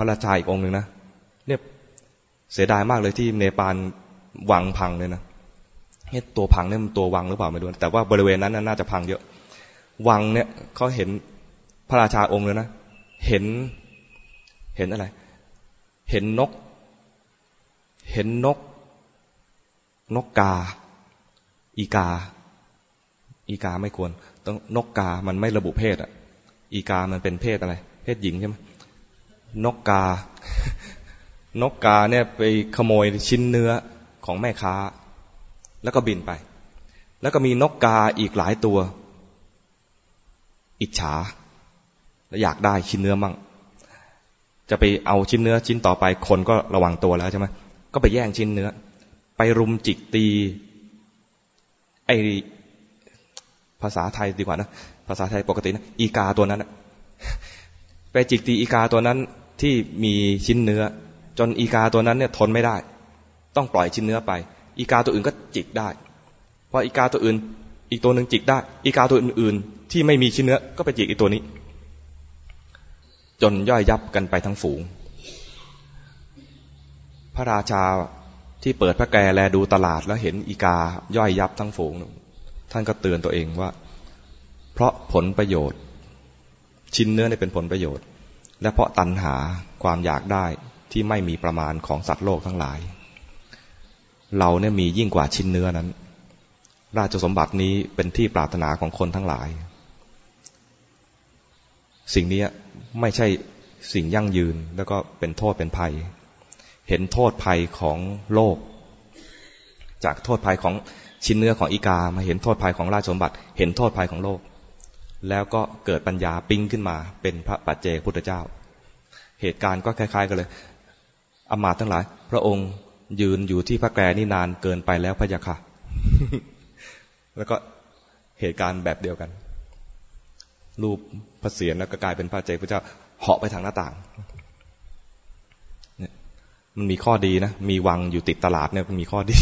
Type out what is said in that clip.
ระราชาอีกองหนึ่งนะเนี่ยเสียดายมากเลยที่เนปาลวังพังเลยนะเนี่ยตัวพังเนี่ยมันตัววังหรือเปล่าไม่รู้แต่ว่าบริเวณนั้นน่าจะพังเยอะ วังเนี่ยเขาเห็นพระราชาองค์เลยนะเห็นเห็นอะไร เห็นนก เห็นนก นกกา อีกา อีกาไม่ควร ต้องนกกามันไม่ระบุเพศอะ อีกามันเป็นเพศอะไร เพศหญิงใช่ไหม นกกา นกกาเนี่ยไปขโมยชิ้นเนื้อของแม่ค้า แล้วก็บินไป แล้วก็มีนกกาอีกหลายตัว อิจฉา แล้วอยากได้ชิ้นเนื้อมั่ง จะไปเอาชิ้นเนื้อชิ้นต่อไป คนก็ระวังตัวแล้วใช่ไหมก็ไปแย่งชิ้นเนื้อ ไปรุมจิกตี ไอภาษาไทยดีกว่านะ ภาษาไทยปกตินะ อีกาตัวนั้นไปจิกตีอีกาตัวนั้น ที่มีชิ้นเนื้อ จนอีกาตัวนั้นเนี่ยทนไม่ได้ ต้องปล่อยชิ้นเนื้อไป อีกาตัวอื่นก็จิกได้พออีกาตัวอื่น อีกตัวหนึ่งจิกได้ อีกาตัวอื่น ๆ ที่ไม่มีชิ้นเนื้อก็ไปจิกอีกตัวนี้ จนย่อยยับกันไปทั้งฝูง พระราชาที่เปิดพระแกแลดูตลาดแล้วเห็นอีกาย่อยยับทั้งฝูง ท่านก็เตือนตัวเองว่า เพราะผลประโยชน์ ชิ้นเนื้อเนี่ยเป็นผลประโยชน์ และเพราะตัณหาความอยากได้ที่ไม่มีประมาณของสัตว์โลกทั้งหลาย เราเนี่ยมียิ่งกว่าชิ้นเนื้อนั้น ราชสมบัตินี้เป็นที่ปรารถนาของคนทั้งหลาย สิ่งนี้ไม่ใช่สิ่งยั่งยืนแล้วก็เป็นโทษเป็นภัย เห็นโทษภัยของโลก จากโทษภัยของชิ้นเนื้อของอีกามาเห็นโทษภัยของราชสมบัติ เห็นโทษภัยของโลก แล้วก็เกิดปัญญาปิ้งขึ้นมา เป็นพระปัจเจกพุทธเจ้า เหตุการณ์ก็คล้าย ๆ กันเลยอมาตทั้งหลาย พระองค์ยืนอยู่ที่พระแกรนี่นานเกินไปแล้วพระยาค่ะ แล้วก็เหตุการณ์แบบเดียวกัน รูปพระเศียรแล้วก็กลายเป็นพระเจ้าพระเจ้าเหาะไปทางหน้าต่างเนี่ยมันมีข้อดีนะ มีวังอยู่ติดตลาดเนี่ยมันมีข้อดี